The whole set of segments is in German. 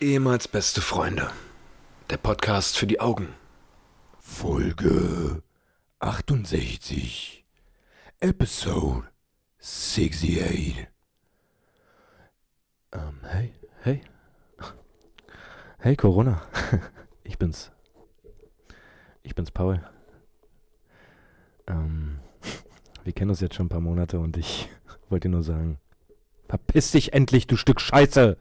Ehemals beste Freunde. Der Podcast für die Augen. Folge 68. Episode 68. Ähm, hey, hey. Hey, Corona. Ich bin's. Ich bin's, Paul. Ähm, wir kennen uns jetzt schon ein paar Monate und ich wollte nur sagen, verpiss dich endlich, du Stück Scheiße!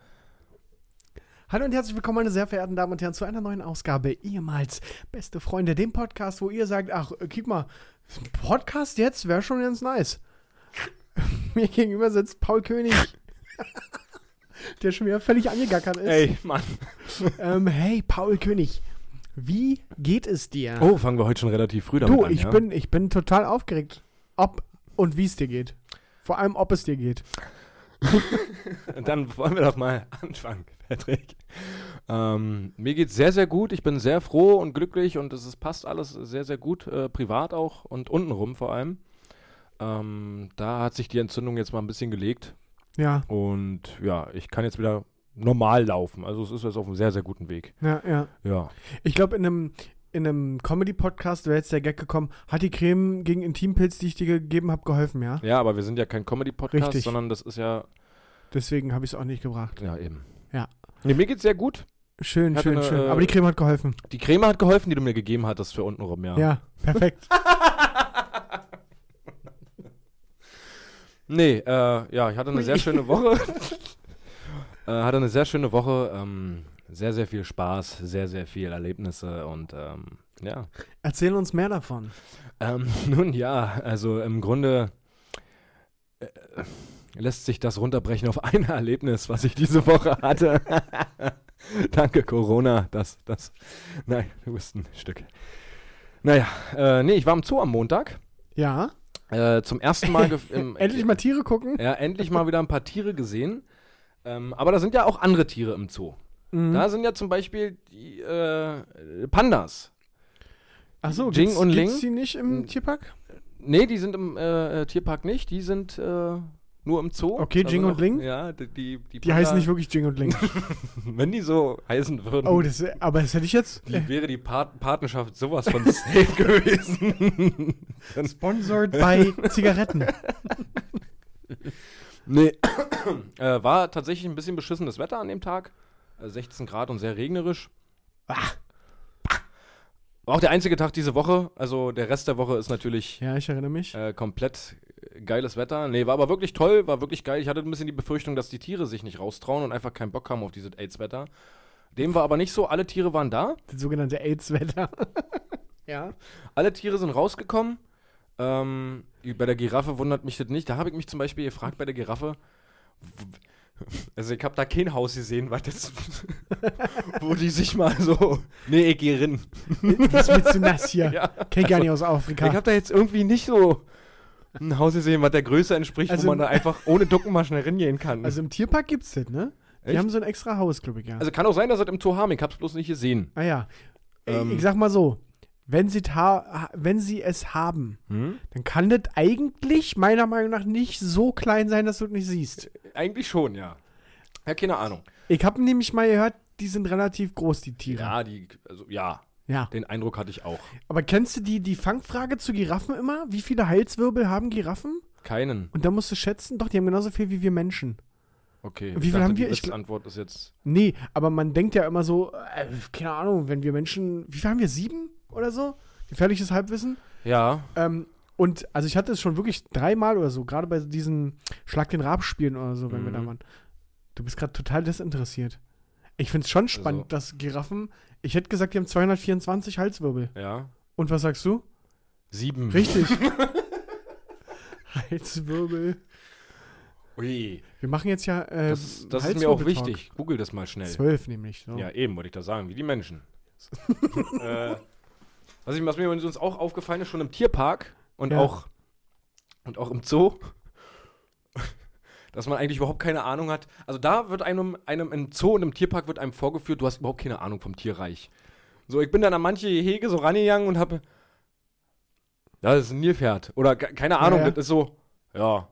Hallo und herzlich willkommen, meine sehr verehrten Damen und Herren, zu einer neuen Ausgabe ehemals Beste Freunde, dem Podcast, wo ihr sagt, ach, äh, guck mal, Podcast jetzt wäre schon ganz nice. Mir gegenüber sitzt Paul König, der schon wieder völlig angegackert ist. Ey, Mann. Ähm, hey, Paul König, wie geht es dir? Oh, fangen wir heute schon relativ früh damit du, an, ich, ja? bin, ich bin total aufgeregt, ob und wie es dir geht. Vor allem, ob es dir geht. Dann wollen wir doch mal anfangen, Patrick. Ähm, mir geht's sehr, sehr gut. Ich bin sehr froh und glücklich und es ist, passt alles sehr, sehr gut, äh, privat auch und untenrum vor allem. Ähm, da hat sich die Entzündung jetzt mal ein bisschen gelegt Ja, und ja, ich kann jetzt wieder normal laufen. Also es ist jetzt auf einem sehr, sehr guten Weg. ja, ja. Ja. Ich glaube, in einem, in einem Comedy-Podcast wäre jetzt der Gag gekommen, hat die Creme gegen Intimpilz, die ich dir gegeben habe, geholfen, ja? Ja, aber wir sind ja kein Comedy-Podcast, Richtig. sondern das ist ja, Deswegen habe ich es auch nicht gebracht. ja eben. Ja. Nee, mir geht's sehr gut. Schön, hatte schön, eine, schön. äh, Aber die Creme hat geholfen. Die Creme hat geholfen, die du mir gegeben hattest für untenrum, ja. Ja, perfekt. Nee, äh, ja, ich hatte eine sehr schöne Woche. äh, hatte eine sehr schöne Woche. Ähm, sehr, sehr viel Spaß, sehr, sehr viel Erlebnisse und ähm, ja. Erzähl uns mehr davon. Ähm, nun ja, also im Grunde äh, lässt sich das runterbrechen auf ein Erlebnis, was ich diese Woche hatte. Danke, Corona. Das, das. Nein, du bist ein Stück. Naja, äh, nee, ich war im Zoo am Montag. Ja, Äh, zum ersten Mal. im, endlich mal Tiere gucken. Ja, endlich mal wieder ein paar Tiere gesehen. Ähm, aber da sind ja auch andere Tiere im Zoo. Mhm. Da sind ja zum Beispiel die äh, Pandas. Achso, Jing gibt's, und gibt's Ling? die nicht im. Tierpark? Nee, die sind im äh, Tierpark nicht. Die sind äh, nur im Zoo. Okay, Da Jing und Ling? Ja, die, die, die, Die heißen nicht wirklich Jing und Ling. Wenn die so heißen würden, Oh, das, aber das hätte ich jetzt. die, wäre die Pat Patenschaft sowas von safe gewesen. Sponsored bei Zigaretten. Nee. äh, war tatsächlich ein bisschen beschissenes Wetter an dem Tag. Äh, 16 Grad und sehr regnerisch. War auch der einzige Tag diese Woche. Also der Rest der Woche ist natürlich Ja, ich erinnere mich. äh, komplett äh, geiles Wetter. Nee, war aber wirklich toll, war wirklich geil. Ich hatte ein bisschen die Befürchtung, dass die Tiere sich nicht raustrauen und einfach keinen Bock haben auf dieses AIDS-Wetter. Dem war aber nicht so. Alle Tiere waren da. Das sogenannte AIDS-Wetter. ja. Alle Tiere sind rausgekommen. Ähm, bei der Giraffe wundert mich das nicht. Da habe ich mich zum Beispiel gefragt bei der Giraffe. Also ich habe da kein Haus gesehen, was das, wo die sich mal so. Nee, ich geh rin. Das ist mir zu nass hier. Ja. Kenn ich gar nicht aus Afrika. Ich habe da jetzt irgendwie nicht so ein Haus gesehen, was der Größe entspricht, Also wo man da einfach ohne Ducken mal schnell reingehen kann. Also im Tierpark gibt's das, ne? Die Echt? haben so ein extra Haus, glaube ich, ja. Also kann auch sein, dass das im Zoo haben. Ich hab's bloß nicht gesehen. ah ja. Ähm. ich sag mal so, wenn sie, ta wenn sie es haben, Hm? dann kann das eigentlich meiner Meinung nach nicht so klein sein, dass du es nicht siehst. Eigentlich schon, ja. Ja, keine Ahnung. Ich habe nämlich mal gehört, die sind relativ groß, die Tiere. Ja, die, also ja, Ja. den Eindruck hatte ich auch. Aber kennst du die, die Fangfrage zu Giraffen immer? Wie viele Halswirbel haben Giraffen? Keinen. Und da musst du schätzen, doch, die haben genauso viel wie wir Menschen. Okay. Wie viel haben die wir? Ich gl- Antwort ist jetzt. Nee, aber man denkt ja immer so, äh, keine Ahnung, wenn wir Menschen, wie viel haben wir? Sieben oder so? Gefährliches Halbwissen. Ja, Ähm, und also ich hatte es schon wirklich dreimal oder so, gerade bei diesen Schlag den Rab-Spielen oder so, wenn wir da Mhm. waren. Du bist gerade total desinteressiert. Ich finde es schon spannend, Also- dass Giraffen, ich hätte gesagt, die haben 224 Halswirbel. ja. Und was sagst du? Sieben. Richtig. Halswirbel. Ui. Wir machen jetzt ja. Äh, Das, das ist mir auch wichtig. Google das mal schnell. Zwölf nämlich. So. Ja, eben, wollte ich da sagen, wie die Menschen. äh, was, ich, was mir uns auch aufgefallen ist, schon im Tierpark und Ja. auch und auch im Zoo, dass man eigentlich überhaupt keine Ahnung hat. Also da wird einem, einem im Zoo und im Tierpark wird einem vorgeführt, du hast überhaupt keine Ahnung vom Tierreich. So, ich bin dann an manche Gehege so rangegangen und habe Ja, das ist ein Nilpferd. Oder ke- keine Ahnung, Ja, ja. das ist so, ja,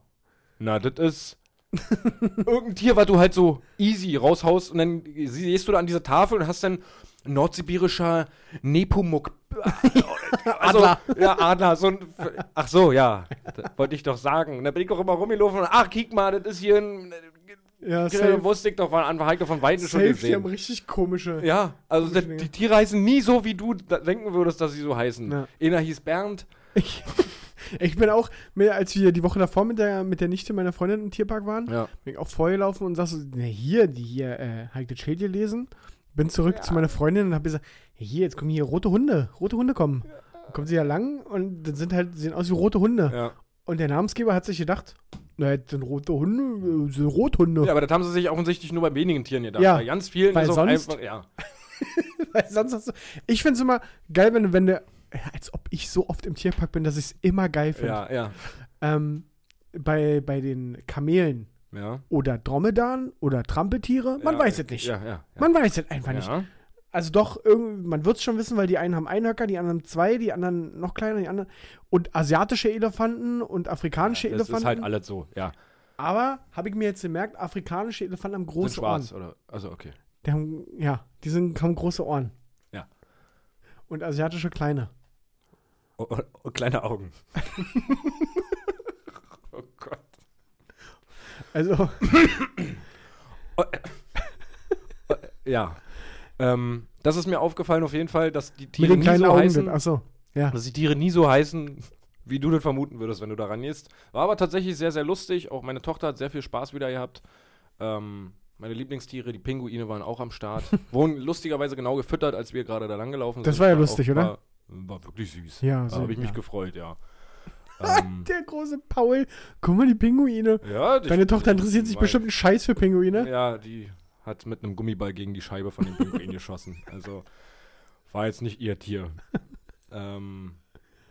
na, das ist Irgendein Tier, was du halt so easy raushaust und dann siehst du da an dieser Tafel und hast dann nordsibirischer Nepomuk. also, Adler. Ja, Adler. So ein, ach so, ja. Wollte ich doch sagen. Da bin ich doch immer rumgelaufen und ach, kick mal, das ist hier ein. Ja, Safe. Wusste ich doch von Heike von Weitem schon Safe, die haben gesehen. richtig komische. Ja, also Komische Dinge. die Tiere heißen nie so, wie du denken würdest, dass sie so heißen. Ja. Einer hieß Bernd. Ich, ich bin auch, als wir die Woche davor mit der, mit der Nichte meiner Freundin im Tierpark waren, Ja. bin ich auch vorgelaufen und sag so, na hier, die hier, äh, das Schild gelesen? Bin zurück zu meiner Freundin und habe gesagt, ja, hier, jetzt kommen hier rote Hunde, rote Hunde kommen. Dann kommen sie ja lang und dann sind halt, sehen aus wie rote Hunde. Ja. Und der Namensgeber hat sich gedacht, na, das sind rote Hunde, äh, sind Rothunde. ja, aber das haben sie sich offensichtlich nur bei wenigen Tieren gedacht. Ja, bei ganz vielen weil ist sonst- einfach, ja. Weil sonst hast du, ich finde es immer geil, wenn, du- wenn du, als ob ich so oft im Tierpark bin, dass ich es immer geil finde. Ja, ja. Ähm, bei, bei den Kamelen Ja. oder Dromedaren oder Trampeltiere, man ja, weiß es nicht. Ja. Man weiß es einfach nicht. Also doch, man wird es schon wissen, weil die einen haben Einhöcker, die anderen zwei, die anderen noch kleiner, die anderen. Und asiatische Elefanten und afrikanische Das Elefanten. ist halt alles so, ja. Aber habe ich mir jetzt gemerkt, afrikanische Elefanten haben Sind große schwarz, Ohren. oder? Also, okay. Die haben, ja, die sind, haben große Ohren. Ja. Und asiatische kleine. Oh, oh, oh, kleine Augen. oh Gott. Also, Ja. Ähm, das ist mir aufgefallen auf jeden Fall, dass die mit Tiere nie so Augen. heißen, Achso, ja. dass die Tiere nie so heißen, wie du das vermuten würdest, wenn du da rangehst. War aber tatsächlich sehr, sehr lustig. Auch meine Tochter hat sehr viel Spaß wieder gehabt. Ähm, meine Lieblingstiere, die Pinguine, waren auch am Start. Wurden lustigerweise genau gefüttert, als wir gerade da langgelaufen sind. Das war ja lustig, oder? War, war wirklich süß. Ja, Da habe ich mich ja. gefreut, ja. Ähm, Der große Paul. Guck mal, die Pinguine. ja die- Deine Tochter interessiert sich bestimmt einen Scheiß für Pinguine. Ja, die hat mit einem Gummiball gegen die Scheibe von dem Pinguin geschossen. Also war jetzt nicht ihr Tier. ähm,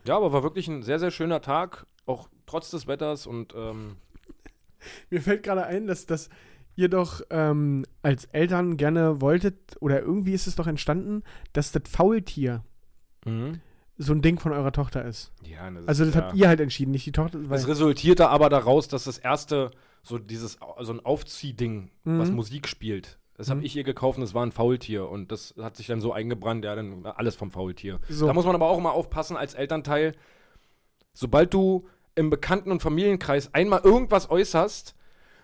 ja, aber war wirklich ein sehr, sehr schöner Tag, auch trotz des Wetters und ähm, Mir fällt gerade ein, dass, dass ihr doch ähm, als Eltern gerne wolltet, oder irgendwie ist es doch entstanden, dass das Faultier so ein Ding von eurer Tochter ist. ja, das Also ist, das ja. habt ihr halt entschieden, nicht die Tochter. Es resultierte aber daraus, dass das erste, so dieses, so ein Aufziehding, was Mhm. Musik spielt, das Mhm. habe ich ihr gekauft und das war ein Faultier und das hat sich dann so eingebrannt, ja, dann alles vom Faultier. so. Da muss man aber auch mal aufpassen als Elternteil. Sobald du im Bekannten- und Familienkreis einmal irgendwas äußerst,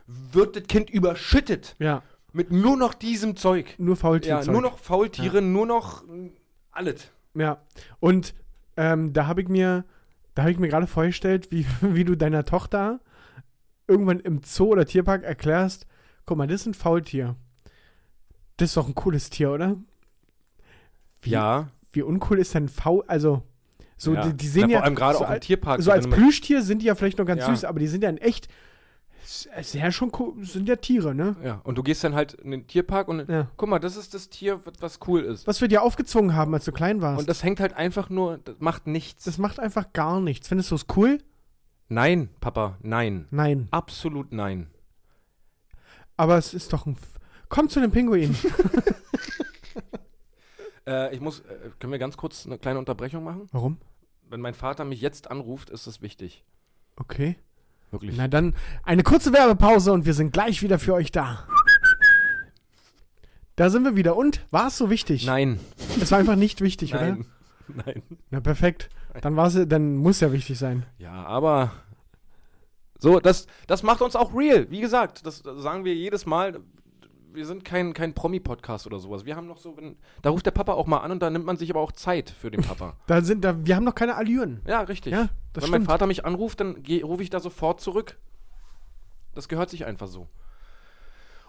wird das Kind überschüttet ja, mit nur noch diesem Zeug. nur Faultier. Ja, nur noch Faultiere, nur noch mm, alles. Ja. Und ähm, da habe ich mir, da habe ich mir gerade vorgestellt, wie, wie du deiner Tochter irgendwann im Zoo oder Tierpark erklärst, guck mal, das ist ein Faultier. Das ist doch ein cooles Tier, oder? Wie, Ja, Wie uncool ist denn Faul, also so, ja. die, die sehen Na, ja, vor allem gerade so, auch im Tierpark. so als Plüschtier sind die ja vielleicht noch ganz Ja. süß, aber die sind ja in echt sehr schon cool, sind ja Tiere, ne? Ja, und du gehst dann halt in den Tierpark und Ja. guck mal, das ist das Tier, was- cool ist. Was wir dir aufgezwungen haben, als du klein warst. Und das hängt halt einfach nur, das macht nichts. das macht einfach gar nichts. Findest du es cool? nein, Papa, nein. Nein. Absolut nein. Aber es ist doch ein. F Komm zu den Pinguinen. Äh, ich muss, äh, können wir ganz kurz eine kleine Unterbrechung machen? Warum? Wenn mein Vater mich jetzt anruft, ist es wichtig. Okay. Wirklich. Na dann eine kurze Werbepause und wir sind gleich wieder für euch da. Da sind wir wieder. Und war es so wichtig? Nein. Es war einfach nicht wichtig, oder? Nein. Nein. Na perfekt. Dann war's, ja- dann muss ja wichtig sein. Ja, aber so, das, das macht uns auch real. Wie gesagt, das sagen wir jedes Mal. Wir sind kein, kein Promi-Podcast oder sowas. Wir haben noch so, wenn, da ruft der Papa auch mal an und da nimmt man sich aber auch Zeit für den Papa. Da sind, da, wir haben noch keine Allüren. ja, richtig. Ja, wenn mein stimmt. Vater mich anruft, dann rufe ich da sofort zurück. Das gehört sich einfach so.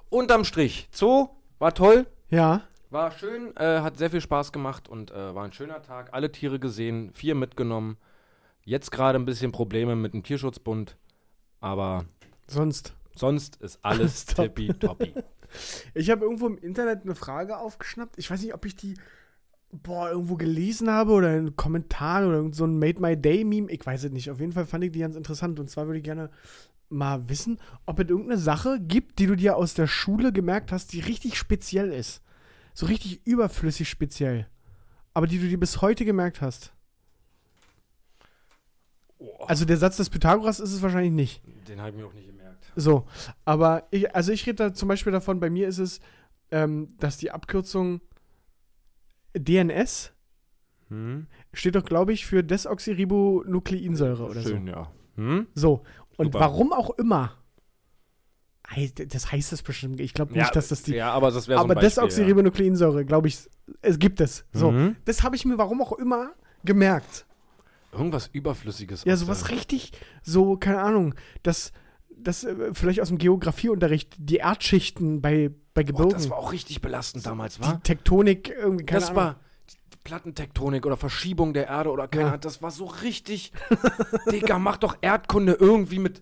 Unterm Strich, Zoo war toll, Ja. war schön, äh, hat sehr viel Spaß gemacht und äh, war ein schöner Tag. Alle Tiere gesehen, vier mitgenommen. Jetzt gerade ein bisschen Probleme mit dem Tierschutzbund, aber Sonst. sonst ist alles Top. tippitoppi. Ich habe irgendwo im Internet eine Frage aufgeschnappt. Ich weiß nicht, ob ich die boah, irgendwo gelesen habe oder in Kommentaren oder so ein Made My Day Meme. Ich weiß es nicht. Auf jeden Fall fand ich die ganz interessant. Und zwar würde ich gerne mal wissen, ob es irgendeine Sache gibt, die du dir aus der Schule gemerkt hast, die richtig speziell ist. So richtig überflüssig speziell. Aber die du dir bis heute gemerkt hast. Oh, Also der Satz des Pythagoras ist es wahrscheinlich nicht. den habe ich mir auch nicht gemerkt. Gesagt. So, aber ich, also ich rede da zum Beispiel davon, bei mir ist es, ähm, dass die Abkürzung DNS Hm? steht doch, glaube ich, für Desoxyribonukleinsäure oder Schön, ja. Hm? so. So, und Super. warum auch immer, das heißt es bestimmt, ich glaube nicht, ja, dass das die, Ja, aber das wäre so aber Desoxyribonukleinsäure, glaube ich, es gibt es. So, Mhm. das habe ich mir warum auch immer gemerkt. Irgendwas Überflüssiges. Ja, sowas richtig, so, keine Ahnung, dass, dass äh, vielleicht aus dem Geografieunterricht die Erdschichten bei, bei Oh, Gebirgen, das war auch richtig belastend damals, die war? Tektonik irgendwie, keine Das Ahnung. war die die Plattentektonik oder Verschiebung der Erde oder keine Ja. Ahnung. Das war so richtig. Digga, mach doch Erdkunde irgendwie mit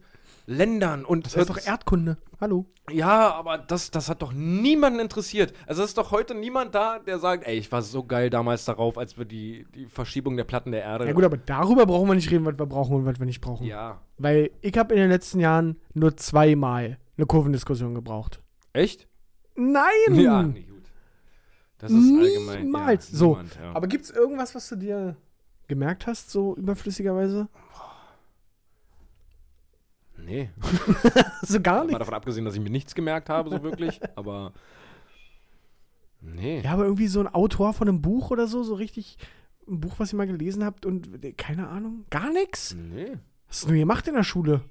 Ländern und. das heißt doch Erdkunde. Hallo. Ja, aber das, das hat doch niemanden interessiert. Also es ist doch heute niemand da, der sagt, ey, ich war so geil damals darauf, als wir die, die Verschiebung der Platten der Erde. Ja gut, aber darüber brauchen wir nicht reden, was wir brauchen und was wir nicht brauchen. Ja. Weil ich habe in den letzten Jahren nur zweimal eine Kurvendiskussion gebraucht. Echt? Nein! Ja, nee, gut. Das ist allgemein. Niemals. Ja, So, niemand, ja. Aber gibt es irgendwas, was du dir gemerkt hast, so überflüssigerweise? Nee. so gar Mal nicht. davon abgesehen, dass ich mir nichts gemerkt habe, so wirklich. aber. Nee. Ja, aber irgendwie so ein Autor von einem Buch oder so, so richtig ein Buch, was ihr mal gelesen habt und äh, keine Ahnung, gar nichts? Nee. Was hast du gemacht in der Schule?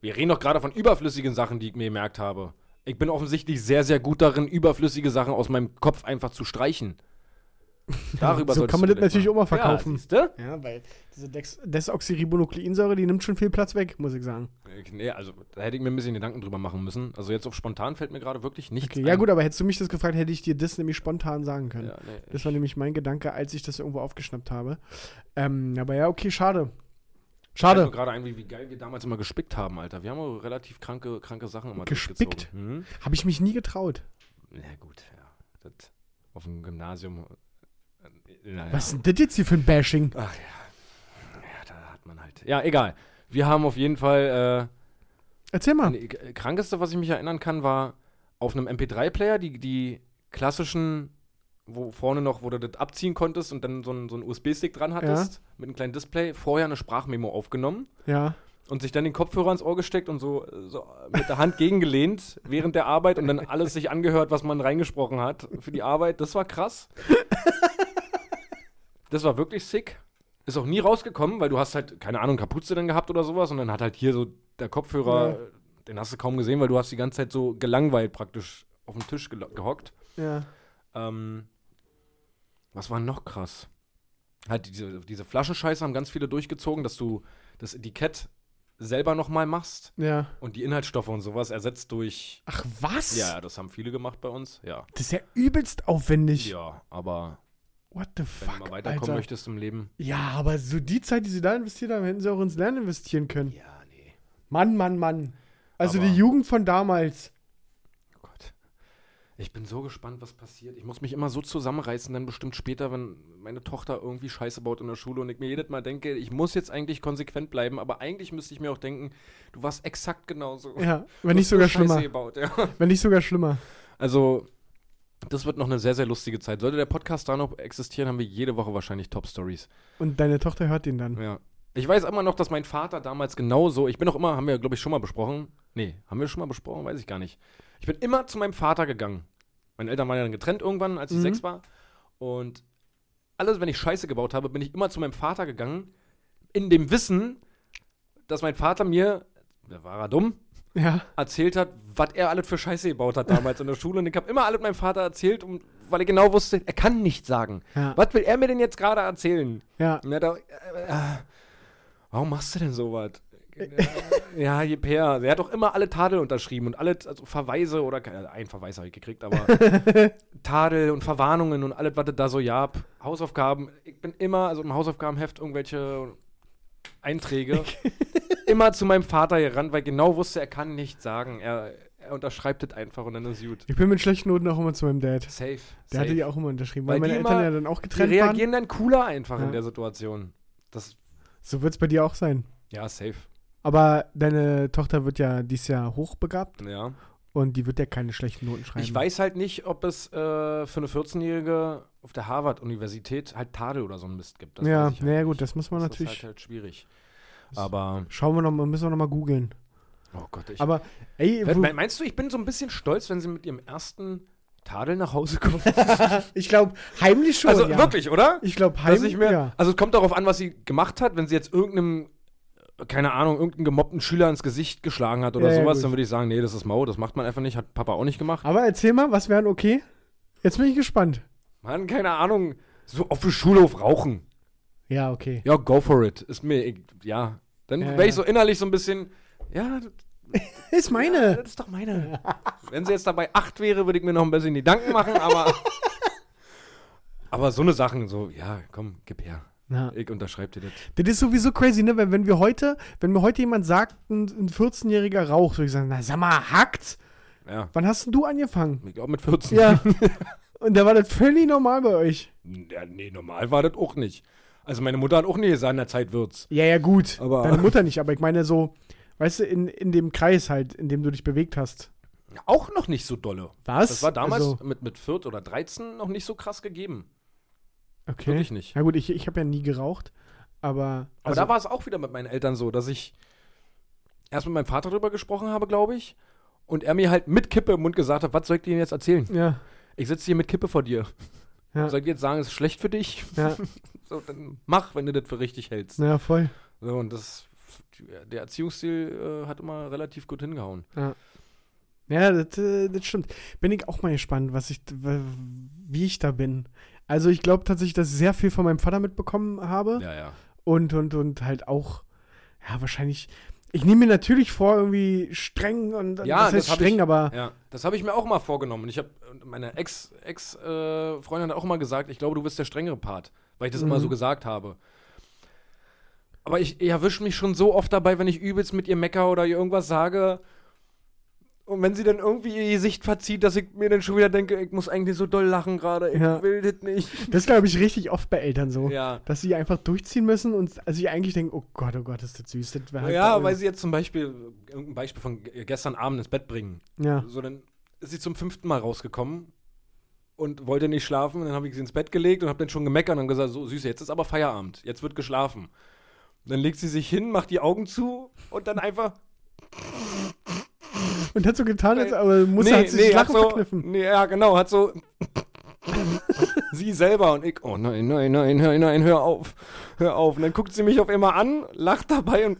Wir reden doch gerade von überflüssigen Sachen, die ich mir gemerkt habe. Ich bin offensichtlich sehr, sehr gut darin, überflüssige Sachen aus meinem Kopf einfach zu streichen. Darüber so kann man das natürlich auch mal verkaufen. Ja, siehste? Ja, weil diese Dex Desoxyribonukleinsäure, die nimmt schon viel Platz weg, muss ich sagen. Ich- Nee, also da hätte ich mir ein bisschen Gedanken drüber machen müssen. Also jetzt auf spontan fällt mir gerade wirklich nichts Okay, ein. ja gut, aber hättest du mich das gefragt, hätte ich dir das nämlich spontan sagen können. Ja, nee, Das war nämlich mein Gedanke, als ich das irgendwo aufgeschnappt habe. Ähm, aber ja, okay, schade. Fällt mir Schade. gerade ein, wie, wie geil wir damals immer gespickt haben, Alter. Wir haben auch relativ kranke, kranke Sachen immer Gespickt? durchgezogen. Mhm. Habe ich mich nie getraut. Ja gut, ja. Das auf dem Gymnasium. Naja. Was ist denn das jetzt hier für ein Bashing? Ach ja. Ja, da hat man halt. Ja, egal. Wir haben auf jeden Fall. Erzähl Äh, mal. nee, krankeste, was ich mich erinnern kann, war auf einem MP3-Player die, die klassischen, wo vorne noch, wo du das abziehen konntest und dann so einen so einen USB-Stick dran hattest, mit einem kleinen Display, vorher eine Sprachmemo aufgenommen Ja. und sich dann den Kopfhörer ins Ohr gesteckt und so, so mit der Hand gegengelehnt während der Arbeit und dann alles sich angehört, was man reingesprochen hat für die Arbeit. Das war krass. Das war wirklich sick. Ist auch nie rausgekommen, weil du hast halt, keine Ahnung, Kapuze dann gehabt oder sowas und dann hat halt hier so der Kopfhörer, Ja. den hast du kaum gesehen, weil du hast die ganze Zeit so gelangweilt praktisch auf dem Tisch gelo- gehockt. Ja. Ähm, was war noch krass? Halt diese, diese Flaschenscheiße haben ganz viele durchgezogen, dass du das Etikett selber nochmal machst Ja. und die Inhaltsstoffe und sowas ersetzt durch. Ach, was? Ja, das haben viele gemacht bei uns. Ja. Das ist ja übelst aufwendig. Ja, aber What the wenn fuck, du mal weiterkommen Alter. möchtest im Leben. Ja, aber so die Zeit, die sie da investiert haben, hätten sie auch ins Lernen investieren können. Ja, nee. Mann, Mann, Mann. Also Aber- die Jugend von damals. Oh Gott. Ich bin so gespannt, was passiert. Ich muss mich immer so zusammenreißen, dann bestimmt später, wenn meine Tochter irgendwie Scheiße baut in der Schule und ich mir jedes Mal denke, ich muss jetzt eigentlich konsequent bleiben, aber eigentlich müsste ich mir auch denken, du warst exakt genauso. Ja, wenn nicht sogar schlimmer. Gebaut, ja. Wenn nicht sogar schlimmer. Also, das wird noch eine sehr, sehr lustige Zeit. Sollte der Podcast da noch existieren, haben wir jede Woche wahrscheinlich Top-Stories. Und deine Tochter hört ihn dann. Ja. Ich weiß immer noch, dass mein Vater damals genauso, ich bin auch immer, haben wir, glaube ich, schon mal besprochen. Nee, haben wir schon mal besprochen? Weiß ich gar nicht. Ich bin immer zu meinem Vater gegangen. Meine Eltern waren ja dann getrennt irgendwann, als ich Mhm. sechs war. Und alles, wenn ich Scheiße gebaut habe, bin ich immer zu meinem Vater gegangen, in dem Wissen, dass mein Vater mir, da war er dumm, Ja. erzählt hat, was er alles für Scheiße gebaut hat damals in der Schule. Und ich habe immer alles meinem Vater erzählt, um, weil er genau wusste, er kann nichts sagen. Ja. Was will er mir denn jetzt gerade erzählen? Ja. Und er hat auch, äh, äh, warum machst du denn sowas? ja, je per. Er hat doch immer alle Tadel unterschrieben und alle also Verweise oder äh, ein Verweis habe ich gekriegt, aber Tadel und Verwarnungen und alles, was es da so gab. Hausaufgaben. Ich bin immer, also im Hausaufgabenheft irgendwelche Einträge, immer zu meinem Vater gerannt, weil ich genau wusste, er kann nichts sagen. Er, er unterschreibt es einfach und dann ist gut. Ich bin mit schlechten Noten auch immer zu meinem Dad. Safe. Der safe. hatte die auch immer unterschrieben, weil, Weil meine die Eltern ja dann auch Die getrennt waren. reagieren dann cooler einfach Ja. in der Situation. Das, So wird es bei dir auch sein. ja, safe. Aber deine Tochter wird ja dieses Jahr hochbegabt Ja. und die wird ja keine schlechten Noten schreiben. Ich weiß halt nicht, ob es äh, für eine 14-Jährige auf der Harvard-Universität halt Tadel oder so ein Mist gibt. Das ja, halt naja nicht. gut, das muss man das natürlich. ist halt, halt schwierig. Aber Schauen wir noch mal, müssen wir noch mal googeln. Oh Gott, ich. Aber, ey, Meinst du, ich bin so ein bisschen stolz, wenn sie mit ihrem ersten Tadel nach Hause kommt? ich glaube, heimlich schon. also ja. wirklich, oder? Ich glaube, heimlich. ich mir, ja. Also es kommt darauf an, was sie gemacht hat. Wenn sie jetzt irgendeinem, keine Ahnung, irgendeinen gemobbten Schüler ins Gesicht geschlagen hat oder Ja, sowas, dann würde ich sagen, nee, das ist mau, das macht man einfach nicht, hat Papa auch nicht gemacht. Aber erzähl mal, was wären okay? Jetzt bin ich gespannt. Mann, keine Ahnung, so auf dem Schulhof rauchen. Ja, okay. Ja, go for it. Ist mir, e- ja. Dann wäre ich so innerlich so ein bisschen, ja, das- Ist ja, meine. das ist doch meine. Wenn sie jetzt dabei acht wäre, würde ich mir noch ein bisschen Gedanken machen, aber. aber so eine Sachen, so, ja, komm, gib her. Ja. Ich unterschreibe dir das. Das ist sowieso crazy, ne? Wenn, wenn wir heute, wenn mir heute jemand sagt, ein, ein 14-jähriger raucht, würde ich sagen, na sag mal, hackt? Ja, Wann hast denn du angefangen? ich glaube mit 14. Ja. Und da war das völlig normal bei euch. Ja, nee, normal war das auch nicht. Also meine Mutter hat auch nie gesagt, in der Zeit wird's. Ja, ja, gut. Aber- Deine Mutter nicht, aber ich meine so, weißt du, in, in dem Kreis halt, in dem du dich bewegt hast. Auch noch nicht so dolle. Was? Das war damals Also, mit, mit 14 oder 13 noch nicht so krass gegeben. okay. Wirklich nicht. Ja gut, ich, ich habe ja nie geraucht, aber. Aber also, da war es auch wieder mit meinen Eltern so, dass ich erst mit meinem Vater drüber gesprochen habe, glaube ich. Und er mir halt mit Kippe im Mund gesagt hat, was soll ich dir jetzt erzählen? Ja, Ich sitze hier mit Kippe vor dir. Ja. Soll ich jetzt sagen, es ist schlecht für dich? ja, So, dann mach, wenn du das für richtig hältst. ja, voll. So, und das, der Erziehungsstil äh, hat immer relativ gut hingehauen. Ja, das, äh, das stimmt. Bin ich auch mal gespannt, was ich, wie ich da bin. Also ich glaube tatsächlich, dass ich sehr viel von meinem Vater mitbekommen habe Ja, ja. und, und, und halt auch, ja, wahrscheinlich, ich nehme mir natürlich vor, irgendwie streng und Ja, das heißt das streng, ich- aber Ja, das habe ich mir auch mal vorgenommen. Und ich habe, meine Ex, Ex äh, Freundin hat auch mal gesagt, ich glaube, du bist der strengere Part, weil ich das immer Mhm. so gesagt habe. Aber ich, ich erwische mich schon so oft dabei, wenn ich übelst mit ihr mecker oder ihr irgendwas sage. Und wenn sie dann irgendwie ihr Gesicht verzieht, dass ich mir dann schon wieder denke, ich muss eigentlich so doll lachen gerade, ich Ja. will das nicht. das glaube ich richtig oft bei Eltern so. Ja. Dass sie einfach durchziehen müssen und also ich eigentlich denken, oh Gott, oh Gott, ist das süß. Das halt ja, weil sie jetzt zum Beispiel, irgendein Beispiel von ge- gestern Abend ins Bett bringen. Ja, So, dann ist sie zum fünften Mal rausgekommen und wollte nicht schlafen. Und dann habe ich sie ins Bett gelegt und habe dann schon gemeckert und gesagt, so Süße, jetzt ist aber Feierabend, jetzt wird geschlafen. Dann legt sie sich hin, macht die Augen zu und dann einfach. und hat so getan, als, aber muss hat sich hat Lachen so, verkniffen. Nee, ja, genau, hat so. sie selber und ich, oh nein, nein, nein, nein, nein, hör auf, hör auf. Und dann guckt sie mich auf einmal an, lacht dabei und.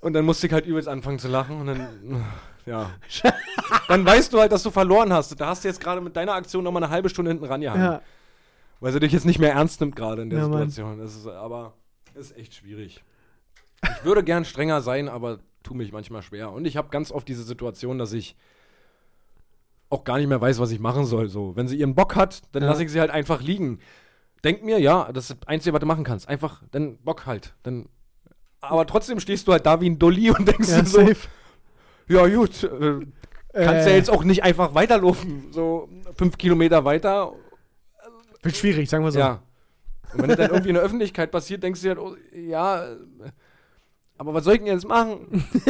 Und dann musste ich halt übelst anfangen zu lachen und dann, ja. Dann weißt du halt, dass du verloren hast. Da hast du jetzt gerade mit deiner Aktion nochmal eine halbe Stunde hinten rangehangen. Ja, Weil sie dich jetzt nicht mehr ernst nimmt gerade in der Ja. Situation. Das ist, aber ist echt schwierig. Ich würde gern strenger sein, aber tu mich manchmal schwer. Und ich habe ganz oft diese Situation, dass ich auch gar nicht mehr weiß, was ich machen soll. So, wenn sie ihren Bock hat, dann Ja. lasse ich sie halt einfach liegen. Denk mir, ja, das ist das Einzige, was du machen kannst. Einfach, dann Bock halt. Dann, aber trotzdem stehst du halt da wie ein Dolly und denkst ja dir so, safe. ja gut, äh, kannst ja Äh, jetzt auch nicht einfach weiterlaufen. So fünf Kilometer weiter Wird schwierig, sagen wir so. ja. Und wenn das dann irgendwie in der Öffentlichkeit passiert, denkst du dir halt, oh, ja, aber was soll ich denn jetzt machen?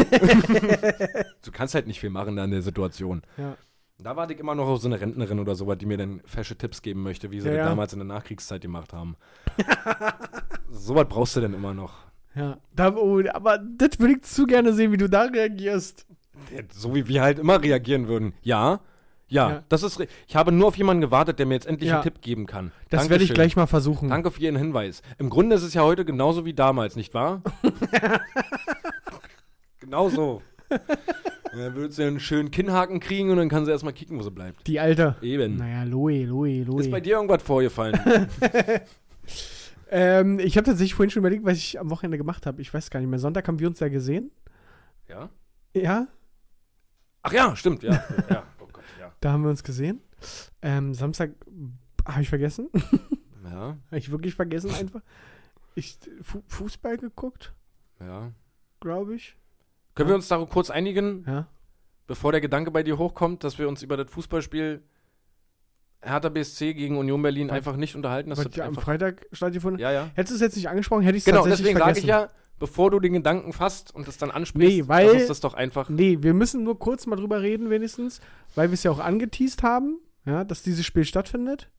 du kannst halt nicht viel machen da in der Situation. Ja. Da warte ich immer noch auf so eine Rentnerin oder sowas, die mir dann fesche Tipps geben möchte, wie sie Ja, das ja. damals in der Nachkriegszeit gemacht haben. sowas brauchst du denn immer noch. Ja, da, oh, aber das würde ich zu gerne sehen, wie du da reagierst. So wie wir halt immer reagieren würden. Ja, ja, Ja. das ist. Ich habe nur auf jemanden gewartet, der mir jetzt endlich Ja. einen Tipp geben kann. Das werde ich gleich mal versuchen. Danke für Ihren Hinweis. Im Grunde ist es ja heute genauso wie damals, nicht wahr? genau so. Dann wird sie einen schönen Kinnhaken kriegen und dann kann sie erstmal kicken, wo sie bleibt. Die Alte. Eben. Naja, Loe, Loe, Loe. Ist bei dir irgendwas vorgefallen? Ähm, ich habe tatsächlich vorhin schon überlegt, was ich am Wochenende gemacht habe. Ich weiß gar nicht mehr. Sonntag haben wir uns ja gesehen. ja? Ja, Ach ja, stimmt, ja. ja. Ja. da haben wir uns gesehen. Ähm, Samstag habe ich vergessen. Ja, habe ich wirklich vergessen einfach. Ich Fu Fußball geguckt, ja. glaube ich. Können wir uns da kurz einigen, Ja. bevor der Gedanke bei dir hochkommt, dass wir uns über das Fußballspiel Hertha BSC gegen Union Berlin einfach nicht unterhalten? Das ja am Freitag stattgefunden ja, ja. Hättest du es jetzt nicht angesprochen, hätte ich es Genau, tatsächlich deswegen sage ich vergessen. ja, bevor du den Gedanken fasst und es dann ansprichst, Nee, weil- uns das doch einfach. Nee, wir müssen nur kurz mal drüber reden, wenigstens, weil wir es ja auch angeteased haben, ja, dass dieses Spiel stattfindet.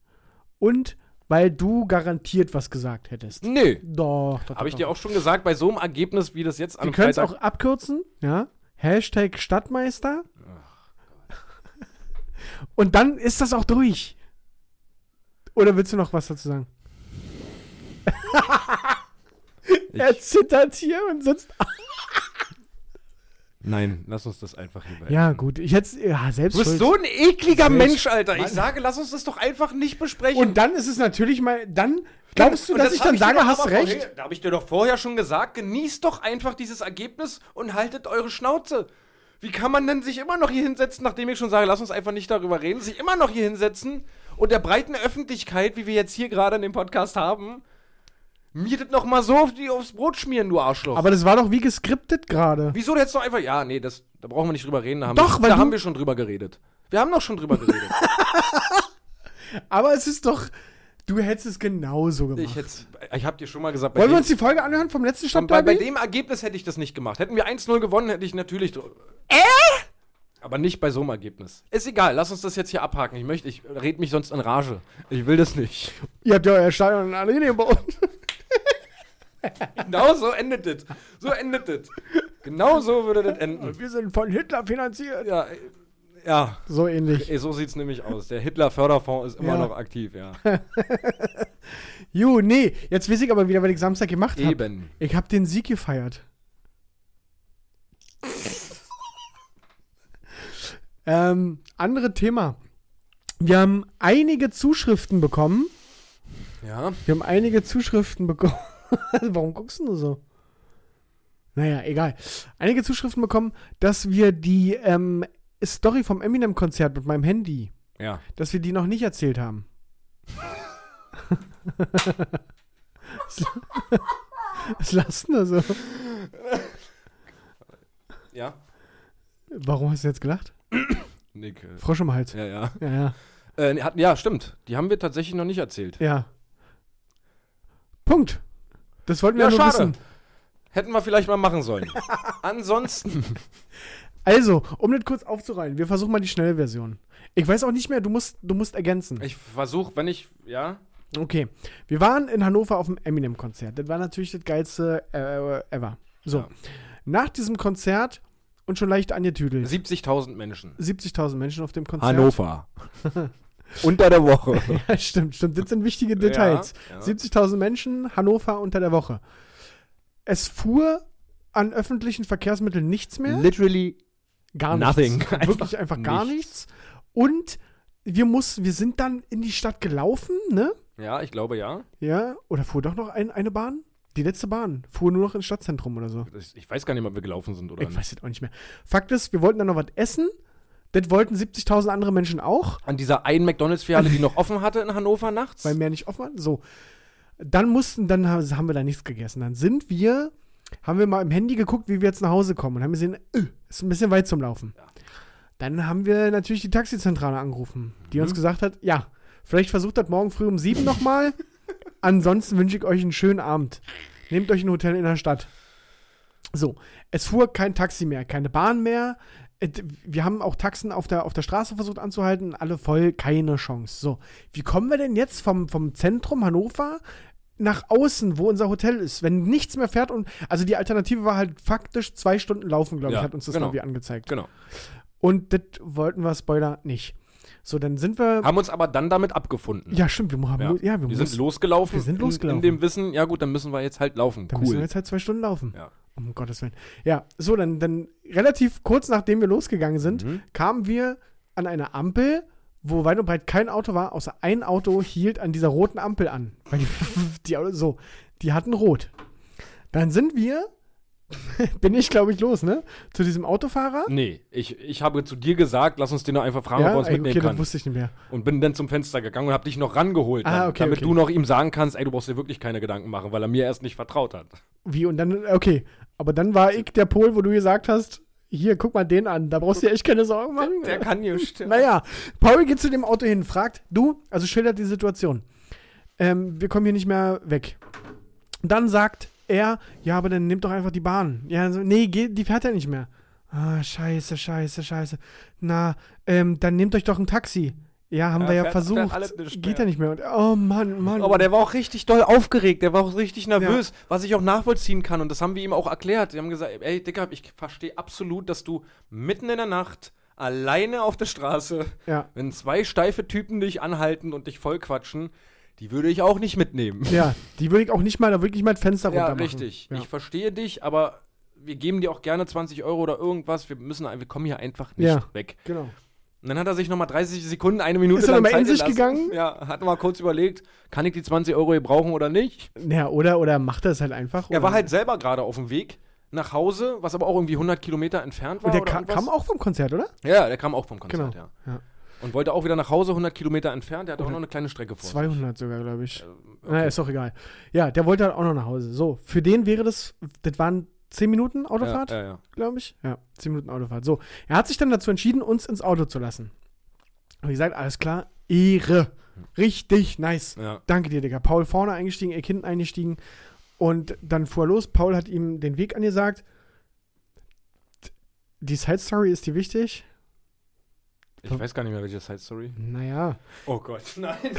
Und weil du garantiert was gesagt hättest. Nee. Doch, doch, Habe ich dir auch schon gesagt, bei so einem Ergebnis wie das jetzt am Wir können es auch abkürzen, ja. Hashtag Stadtmeister. Und dann ist das auch durch. Oder willst du noch was dazu sagen? er zittert hier und sitzt. Nein, lass uns das einfach hier beenden. Ja, gut. Ich hätte ja, selbst. Du bist so ein ekliger Selbst- Mensch, Alter. Ich Mann. sage, lass uns das doch einfach nicht besprechen. Und dann ist es natürlich mal. Dann glaubst du, Und dass das ich dann dir sage, hast recht? Vorher, da habe ich dir doch vorher schon gesagt, genießt doch einfach dieses Ergebnis und haltet eure Schnauze. Wie kann man denn sich immer noch hier hinsetzen, nachdem ich schon sage, lass uns einfach nicht darüber reden, sich immer noch hier hinsetzen und der breiten Öffentlichkeit, wie wir jetzt hier gerade in dem Podcast haben, mir das noch mal so auf die, aufs Brot schmieren, du Arschloch. Aber das war doch wie geskriptet gerade. Wieso jetzt doch einfach, ja, nee, das, da brauchen wir nicht drüber reden, da haben, Doch, wir, weil da haben wir schon drüber geredet. Wir haben doch schon drüber geredet. Aber es ist doch. Du hättest es genauso gemacht. ich hätte, ich habe dir schon mal gesagt, bei Wollen wir uns die Folge anhören vom letzten Und bei, bei Stadtderby? dem Ergebnis hätte ich das nicht gemacht. Hätten wir 1-0 gewonnen, hätte ich natürlich. Äh? Aber nicht bei so einem Ergebnis. Ist egal, lass uns das jetzt hier abhaken. Ich möchte, ich red mich sonst in Rage. Ich will das nicht. Ihr habt ja euer Stadion in Arena gebaut. Genau so endet das. So endet das. Genau so würde das enden. Wir sind von Hitler finanziert. Ja, ja. So ähnlich. So sieht's nämlich aus. Der Hitler-Förderfonds ist immer Ja. noch aktiv, ja. Ju, nee, jetzt weiß ich aber wieder, was ich Samstag gemacht habe. Eben. Ich habe den Sieg gefeiert. ähm, andere Thema. Wir haben einige Zuschriften bekommen. Ja. Wir haben einige Zuschriften bekommen. Warum guckst du so? Naja, egal. Einige Zuschriften bekommen, dass wir die ähm, Story vom Eminem-Konzert mit meinem Handy, Ja. dass wir die noch nicht erzählt haben. Was lassen da so? Ja. Warum hast du jetzt gelacht? Nick. äh, Frosch im Hals. Ja, ja. Ja, ja. Äh, ja, stimmt. Die haben wir tatsächlich noch nicht erzählt. Ja. Punkt. Das wollten wir Ja, nur schade. wissen. Hätten wir vielleicht mal machen sollen. Ansonsten. Also, um das kurz aufzureihen, wir versuchen mal die schnelle Version. Ich weiß auch nicht mehr, du musst, du musst ergänzen. Ich versuche, wenn ich. Ja. Okay. Wir waren in Hannover auf dem Eminem-Konzert. Das war natürlich das geilste äh, ever. So. Ja. Nach diesem Konzert und schon leicht angetüdelt. 70.000 Menschen. 70.000 Menschen auf dem Konzert. Hannover. unter der Woche. Ja, stimmt, stimmt. Das sind wichtige Details. Ja, ja. 70.000 Menschen, Hannover unter der Woche. Es fuhr an öffentlichen Verkehrsmitteln nichts mehr. Literally. Gar Nothing. nichts. Wirklich einfach gar nichts. nichts. Und wir mussten, wir sind dann in die Stadt gelaufen, ne? Ja, ich glaube ja. Ja. Oder fuhr doch noch ein, eine Bahn? Die letzte Bahn fuhr nur noch ins Stadtzentrum oder so. Das- Ich weiß gar nicht, ob wir gelaufen sind oder Ich nicht. weiß es auch nicht mehr. Fakt ist, wir wollten dann noch was essen. Das wollten 70.000 andere Menschen auch, An dieser einen McDonalds-Filiale, die noch offen hatte in Hannover nachts. weil mehr nicht offen war. So. Dann mussten, dann ha- haben wir da nichts gegessen. Dann sind wir, haben wir mal im Handy geguckt, wie wir jetzt nach Hause kommen und haben gesehen, äh, ist ein bisschen weit zum Laufen. Ja. Dann haben wir natürlich die Taxizentrale angerufen, die Mhm. uns gesagt hat, ja, vielleicht versucht das morgen früh um sieben nochmal. Ansonsten wünsche ich euch einen schönen Abend. Nehmt euch ein Hotel in der Stadt. So, es fuhr kein Taxi mehr, keine Bahn mehr. Et- Wir haben auch Taxen auf der, auf der Straße versucht anzuhalten, alle voll, keine Chance. So, wie kommen wir denn jetzt vom, vom Zentrum Hannover nach außen, wo unser Hotel ist, wenn nichts mehr fährt und also die Alternative war halt faktisch zwei Stunden laufen, glaube ich, Ja, hat uns das genau. irgendwie angezeigt. Genau. Und das wollten wir, Spoiler, nicht. So, dann sind wir. Haben uns aber dann damit abgefunden. ja, stimmt, wir haben. Ja. Ja, wir, wir sind losgelaufen. wir sind in- losgelaufen. In dem Wissen, ja gut, dann müssen wir jetzt halt laufen. Dann müssen wir cool. jetzt halt zwei Stunden laufen. Ja. Um Gottes Willen. Ja, so, dann, dann relativ kurz nachdem wir losgegangen sind, Mhm. kamen wir an eine Ampel, wo weit und breit kein Auto war, außer ein Auto hielt an dieser roten Ampel an. Weil die, die so, die hatten rot. Dann sind wir, bin ich glaube ich los, ne? Zu diesem Autofahrer. Nee, ich, ich habe zu dir gesagt, lass uns den noch einfach fragen, ob er Ja, uns ey, mitnehmen okay, kann. wusste ich nicht mehr. Und bin dann zum Fenster gegangen und habe dich noch rangeholt, Ah, dann, okay, damit okay. du noch ihm sagen kannst, ey, du brauchst dir wirklich keine Gedanken machen, weil er mir erst nicht vertraut hat. Wie und dann, okay. Aber dann war ich der Pol, wo du gesagt hast, hier, guck mal den an, da brauchst du dir echt keine Sorgen machen. kann hier stimmen. Naja, Paul geht zu dem Auto hin, fragt, du, also schildert die Situation. Ähm, wir kommen hier nicht mehr weg. Dann sagt er, ja, aber dann nimm doch einfach die Bahn. Ja, so, nee, die fährt ja nicht mehr. Ah, scheiße, scheiße, scheiße. Na, ähm, dann nehmt euch doch ein Taxi. Ja, haben Ja, wir ja fährt- fährt versucht. nicht Geht ja nicht mehr. Und, oh Mann, Mann. Aber der war auch richtig doll aufgeregt, der war auch richtig nervös, was ich auch nachvollziehen kann. Und das haben wir ihm auch erklärt. Wir haben gesagt, ey, Dicker, ich verstehe absolut, dass du mitten in der Nacht alleine auf der Straße, ja. wenn zwei steife Typen dich anhalten und dich vollquatschen, die würde ich auch nicht mitnehmen. ja, die würde ich auch nicht mal, da würde ich mal ein Fenster Ja, runter machen. richtig. Ja. Ich verstehe dich, aber wir geben dir auch gerne 20 Euro oder irgendwas. Wir müssen, wir kommen hier einfach nicht Ja. weg. Genau. Und dann hat er sich nochmal 30 Sekunden, eine Minute Ist er lang noch mal in sich gelassen. gegangen? Ja, hat mal kurz überlegt, kann ich die 20 Euro hier brauchen oder nicht? Ja, oder, oder macht er es halt einfach. Er war halt selber gerade auf dem Weg nach Hause, was aber auch irgendwie 100 Kilometer entfernt war. Und der oder ka irgendwas. kam auch vom Konzert, oder? Ja, der kam auch vom Konzert, Genau. ja. Ja. Und wollte auch wieder nach Hause, 100 Kilometer entfernt. Der hat auch noch eine kleine Strecke vor. sich. 200 sogar, glaube ich. Ähm, Naja, ist doch egal. Ja, der wollte halt auch noch nach Hause. So, für den wäre das, das waren 10 Minuten Autofahrt, Ja, ja, ja. glaube ich. Ja, 10 Minuten Autofahrt. So, er hat sich dann dazu entschieden, uns ins Auto zu lassen. Und wie gesagt, alles klar, Ehre. Richtig nice. Danke dir, Digga. Paul vorne eingestiegen, er hinten eingestiegen. Und dann fuhr er los. Paul hat ihm den Weg angesagt. Die Side Story ist dir wichtig? Ich weiß gar nicht mehr, welche Side Story. Naja. Oh Gott, nein.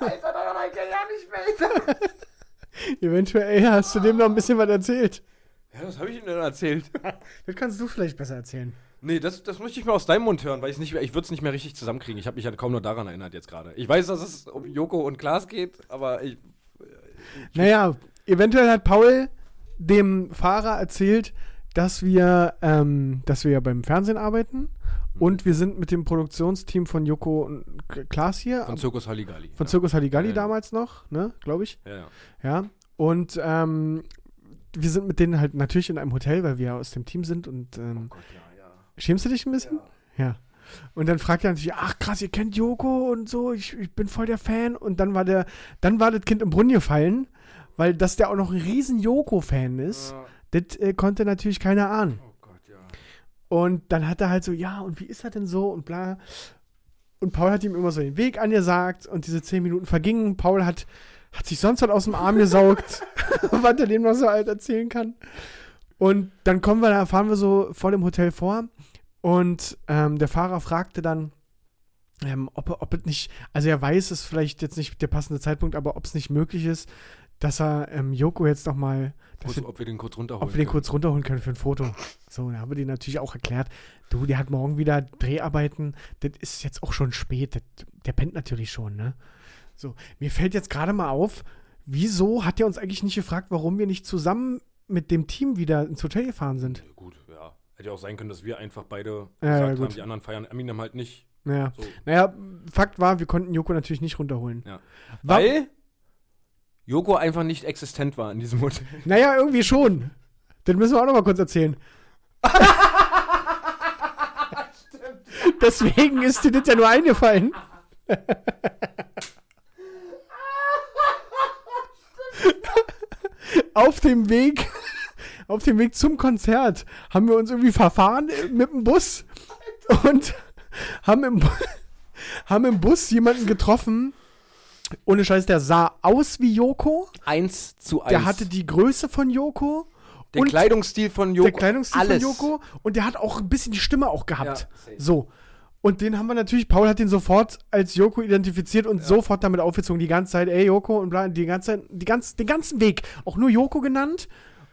Alter, da kann ja nicht mehr. Eventuell hast du dem noch ein bisschen was erzählt. Ja, was habe ich ihm denn erzählt? Das kannst du vielleicht besser erzählen. Nee, das, das möchte ich mir aus deinem Mund hören, weil nicht, mehr- ich würde es nicht mehr richtig zusammenkriegen. Ich habe mich halt kaum nur daran erinnert jetzt gerade. Ich weiß, dass es um Joko und Klaas geht, aber ich. Naja, eventuell hat Paul dem Fahrer erzählt, dass wir, ähm, dass wir ja beim Fernsehen arbeiten und wir sind mit dem Produktionsteam von Joko und Klaas hier, Von Zirkus Halligalli. von ja. Zirkus Halligalli Ja, ja. damals noch, ne, glaube ich. Ja, ja. Ja. Und ähm, wir sind mit denen halt natürlich in einem Hotel, weil wir ja aus dem Team sind und ähm, Oh Gott, ja, ja. schämst du dich ein bisschen? Ja. Und dann fragt er natürlich, ach krass, ihr kennt Joko und so, ich, ich bin voll der Fan. Und dann war der, dann war das Kind im Brunnen gefallen, weil dass der auch noch ein riesen Joko-Fan ist, Ja. das äh, konnte natürlich keiner ahnen. Oh Gott, ja. Und dann hat er halt so, ja, und wie ist er denn so und bla. Und Paul hat ihm immer so den Weg angesagt und diese zehn Minuten vergingen. Paul hat, hat sich sonst was aus dem Arm gesaugt, was er dem noch so alt erzählen kann. Und dann kommen wir, da fahren wir so vor dem Hotel vor und ähm, der Fahrer fragte dann, ähm, ob, ob es nicht, also er weiß, es ist vielleicht jetzt nicht der passende Zeitpunkt, aber ob es nicht möglich ist, dass er ähm, Joko jetzt noch mal, dass Kurz, wir, ob wir den kurz runterholen ob wir den können. kurz runterholen können für ein Foto. So, da haben wir den natürlich auch erklärt. Du, der hat morgen wieder Dreharbeiten. Das ist jetzt auch schon spät. Das, der pennt natürlich schon, ne? So, mir fällt jetzt gerade mal auf, wieso hat der uns eigentlich nicht gefragt, warum wir nicht zusammen mit dem Team wieder ins Hotel gefahren sind? Ja, Gut, ja. Hätte ja auch sein können, dass wir einfach beide Ja, ja, gesagt gut. haben, die anderen feiern Eminem halt nicht. Naja, So. naja, Fakt war, wir konnten Joko natürlich nicht runterholen. Ja. Weil Joko einfach nicht existent war in diesem Hotel. Naja, irgendwie schon. Das müssen wir auch noch mal kurz erzählen. Deswegen ist dir das ja nur eingefallen. auf dem Weg, auf dem Weg zum Konzert haben wir uns irgendwie verfahren mit dem Bus und haben im, haben im Bus jemanden getroffen. Ohne Scheiß, der sah aus wie Joko. Eins zu eins. Der hatte die Größe von Joko. der und Kleidungsstil von Joko. der Kleidungsstil alles. von Joko und der hat auch ein bisschen die Stimme auch gehabt. Ja, so. Und den haben wir natürlich, Paul hat den sofort als Joko identifiziert und sofort damit aufgezogen, die ganze Zeit, ey Joko und bla, die ganze Zeit, die ganz, den ganzen Weg auch nur Joko genannt.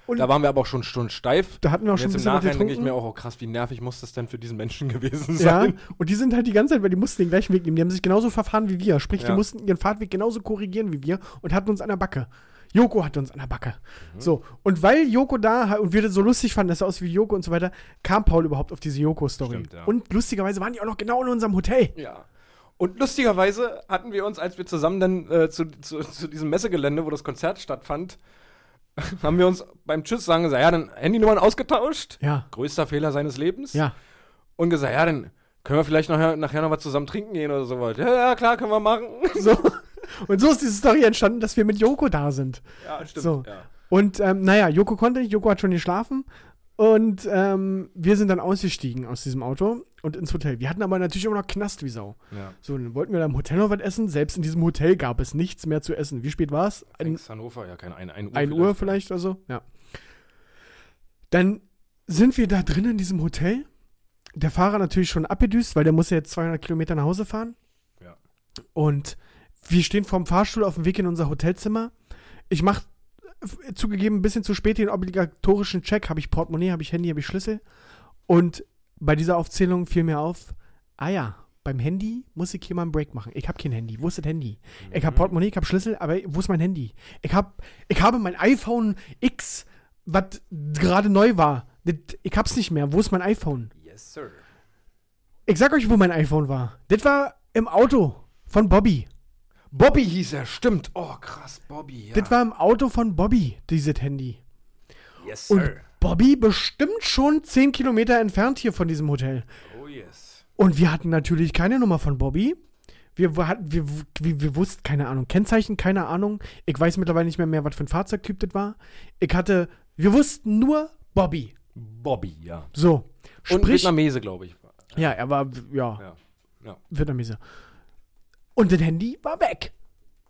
Und Da waren wir aber auch schon Stunden steif. da hatten wir auch Und schon ein jetzt im bisschen was Nachhinein denke ich mir auch, oh krass, wie nervig muss das denn für diesen Menschen gewesen ja, sein? und die sind halt die ganze Zeit, weil die mussten den gleichen Weg nehmen. Die haben sich genauso verfahren wie wir. Sprich, die Ja. mussten ihren Fahrtweg genauso korrigieren wie wir und hatten uns an der Backe. Joko hatte uns an der Backe. So, und weil Joko da und wir das so lustig fanden, dass er aus wie Joko und so weiter, kam Paul überhaupt auf diese Joko-Story. Ja. Und lustigerweise waren die auch noch genau in unserem Hotel. Ja. Und lustigerweise hatten wir uns, als wir zusammen dann äh, zu, zu, zu diesem Messegelände, wo das Konzert stattfand, haben wir uns beim Tschüss sagen gesagt, ja, dann Handynummern ausgetauscht. Ja, Größter Fehler seines Lebens. ja. Und gesagt, ja, dann können wir vielleicht nachher, nachher noch was zusammen trinken gehen oder sowas. Ja, ja, klar, können wir machen. So. Und so ist diese Story entstanden, dass wir mit Joko da sind. Ja, stimmt. So. Ja. Und ähm, naja, Joko konnte nicht, Joko hat schon geschlafen. Und ähm, wir sind dann ausgestiegen aus diesem Auto und ins Hotel. Wir hatten aber natürlich immer noch Knast wie Sau. ja. So, dann wollten wir da im Hotel noch was essen. Selbst in diesem Hotel gab es nichts mehr zu essen. Wie spät war es? Hannover, ja, keine ein, ein Uhr. ein Uhr vielleicht oder so? Ja. Dann sind wir da drin in diesem Hotel. Der Fahrer natürlich schon abgedüst, weil der muss ja jetzt 200 Kilometer nach Hause fahren. Ja. Und wir stehen vorm Fahrstuhl auf dem Weg in unser Hotelzimmer. Ich mache zugegeben ein bisschen zu spät den obligatorischen Check. Habe ich Portemonnaie, habe ich Handy, habe ich Schlüssel. Und bei dieser Aufzählung fiel mir auf, ah ja, beim Handy muss ich hier mal einen Break machen. Ich habe kein Handy. Wo ist das Handy? Ich habe Portemonnaie, ich habe Schlüssel, aber wo ist mein Handy? Ich, hab, ich habe mein iPhone X, was gerade neu war. Das, ich hab's nicht mehr. Wo ist mein iPhone? Yes, sir. Ich sag euch, wo mein iPhone war. Das war im Auto von Bobby. Bobby hieß er, stimmt. Oh, krass, Bobby. Ja. Das war im Auto von Bobby, dieses Handy. yes, Und Bobby bestimmt schon 10 Kilometer entfernt hier von diesem Hotel. Oh, yes. Und wir hatten natürlich keine Nummer von Bobby. Wir, hatten- wir, wir, wir wussten, keine Ahnung, Kennzeichen, keine Ahnung. Ich weiß mittlerweile nicht mehr, mehr was für ein Fahrzeugtyp das war. Ich hatte, wir wussten nur Bobby. Bobby, ja. So. Und Sprich, Vietnamese, glaube ich. ja, er war, ja, Ja. ja. Vietnamese. Und das Handy war weg.